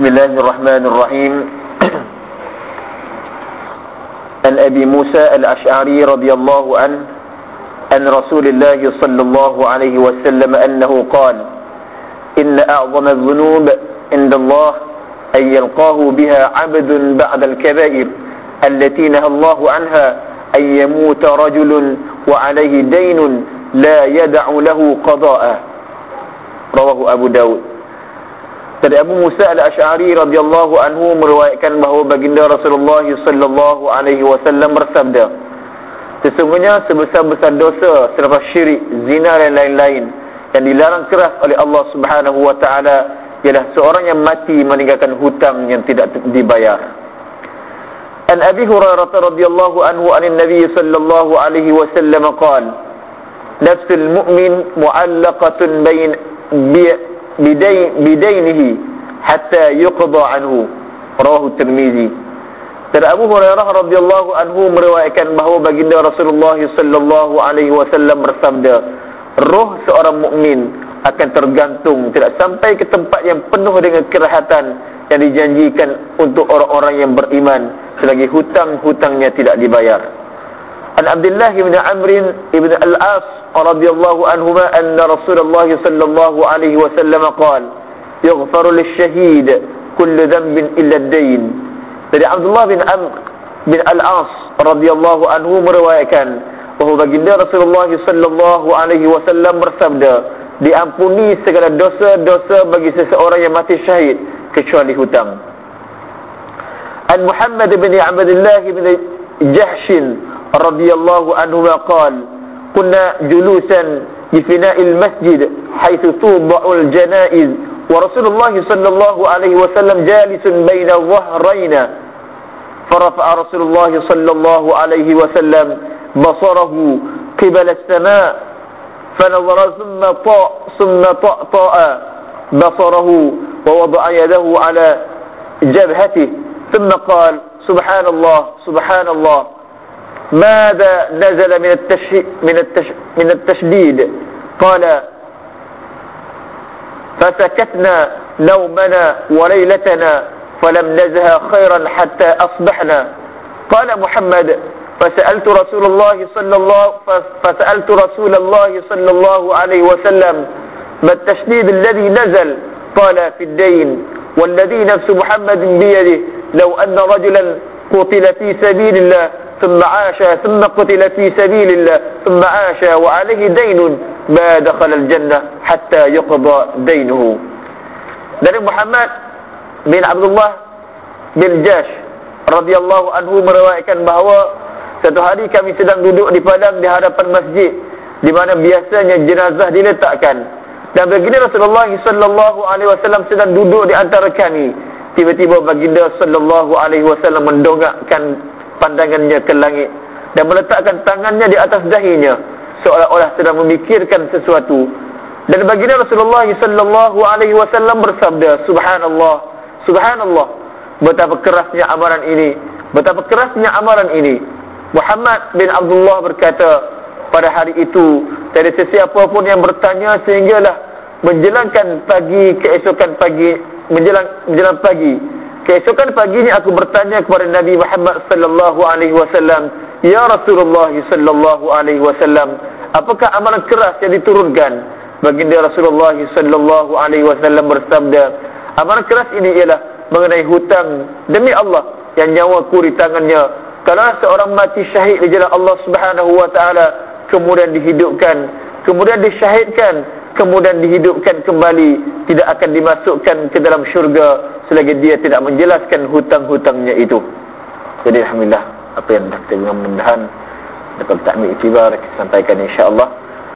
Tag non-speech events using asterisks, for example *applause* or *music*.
بسم الله الرحمن الرحيم. *clears throat* عن أبي موسى الأشعري رضي الله عنه عن رسول الله صلى الله عليه وسلم أنه قال إن أعظم الذنوب عند الله أن يلقاه بها عبد بعد الكبائر التي نهى الله عنها أن يموت رجل وعليه دين لا يدع له قضاء. رواه أبو داود. Dari Abu Musa al-Ash'ari radhiyallahu anhu meriwayatkan bahawa baginda Rasulullah sallallahu alaihi wasallam bersabda Sesungguhnya sebesar-besar dosa selepas syirik, zina dan lain-lain yang dilarang keras oleh Allah Subhanahu wa taala ialah seorang yang mati meninggalkan hutang yang tidak dibayar. An Abi Hurairah radhiyallahu anhu anin Nabi sallallahu alaihi wasallam qala Nafsul mu'min mu'allaqatun bain bidain bidainihi hatta yuqda anhu rawahu Tirmizi dari Abu Hurairah radhiyallahu anhu meriwayatkan bahawa baginda Rasulullah sallallahu alaihi wasallam bersabda roh seorang mukmin akan tergantung tidak sampai ke tempat yang penuh dengan kerahatan yang dijanjikan untuk orang-orang yang beriman selagi hutang-hutangnya tidak dibayar. An Abdullah bin Amr bin Al-As radhiyallahu anhuma anna Rasulullah sallallahu alaihi wasallam qala يغفر للشهيد كل ذنب إلا الدين dari Abdullah bin Amr bin Al-As radhiyallahu anhu meriwayatkan bahawa baginda Rasulullah sallallahu alaihi wasallam bersabda diampuni segala dosa-dosa bagi seseorang yang mati syahid kecuali hutang. An Muhammad bin Abdullah bin رضي الله عنهما قال كنا جلوسا بفناء المسجد حيث توضع الجنائز ورسول الله صلى الله عليه وسلم جالس بين الظهرين فرفع رسول الله صلى الله عليه وسلم بصره قبل السماء فنظر ثم طاء ثم طاء طاء بصره ووضع يده على جبهته ثم قال سبحان الله سبحان الله ماذا نزل من التشهيد من, التش من التشديد؟ قال فسكتنا نومنا وليلتنا فلم نزها خيرا حتى أصبحنا. قال محمد فسألت رسول الله صلى الله فسألت رسول الله صلى الله عليه وسلم ما التشديد الذي نزل؟ قال في الدين والذي نفس محمد بيده لو أن رجلا قتل في سبيل الله ثم عاش ثم قتل في سبيل الله ثم عاش وعليه دين ما دخل الجنة حتى يقضى دينه dari Muhammad bin Abdullah bin Jash radhiyallahu anhu meriwayatkan bahawa satu hari kami sedang duduk di padang di hadapan masjid di mana biasanya jenazah diletakkan dan baginda Rasulullah sallallahu alaihi wasallam sedang duduk di antara kami tiba-tiba baginda sallallahu alaihi wasallam mendongakkan pandangannya ke langit dan meletakkan tangannya di atas dahinya seolah-olah sedang memikirkan sesuatu. Dan baginda Rasulullah sallallahu alaihi wasallam bersabda subhanallah subhanallah betapa kerasnya amaran ini betapa kerasnya amaran ini. Muhammad bin Abdullah berkata pada hari itu dari sesiapa pun yang bertanya sehinggalah menjelangkan pagi keesokan pagi menjelang menjelang pagi keesokan paginya aku bertanya kepada Nabi Muhammad sallallahu alaihi wasallam ya Rasulullah sallallahu alaihi wasallam apakah amalan keras yang diturunkan? Baginda Rasulullah sallallahu alaihi wasallam bersabda amalan keras ini ialah mengenai hutang demi Allah yang nyawaku di tangannya. Kalau seorang mati syahid di jalan Allah Subhanahu wa taala kemudian dihidupkan kemudian disyahidkan kemudian dihidupkan kembali tidak akan dimasukkan ke dalam syurga selagi dia tidak menjelaskan hutang-hutangnya itu. Jadi alhamdulillah apa yang dah kita mudah-mudahan dapat takmir iktibar kita sampaikan insya-Allah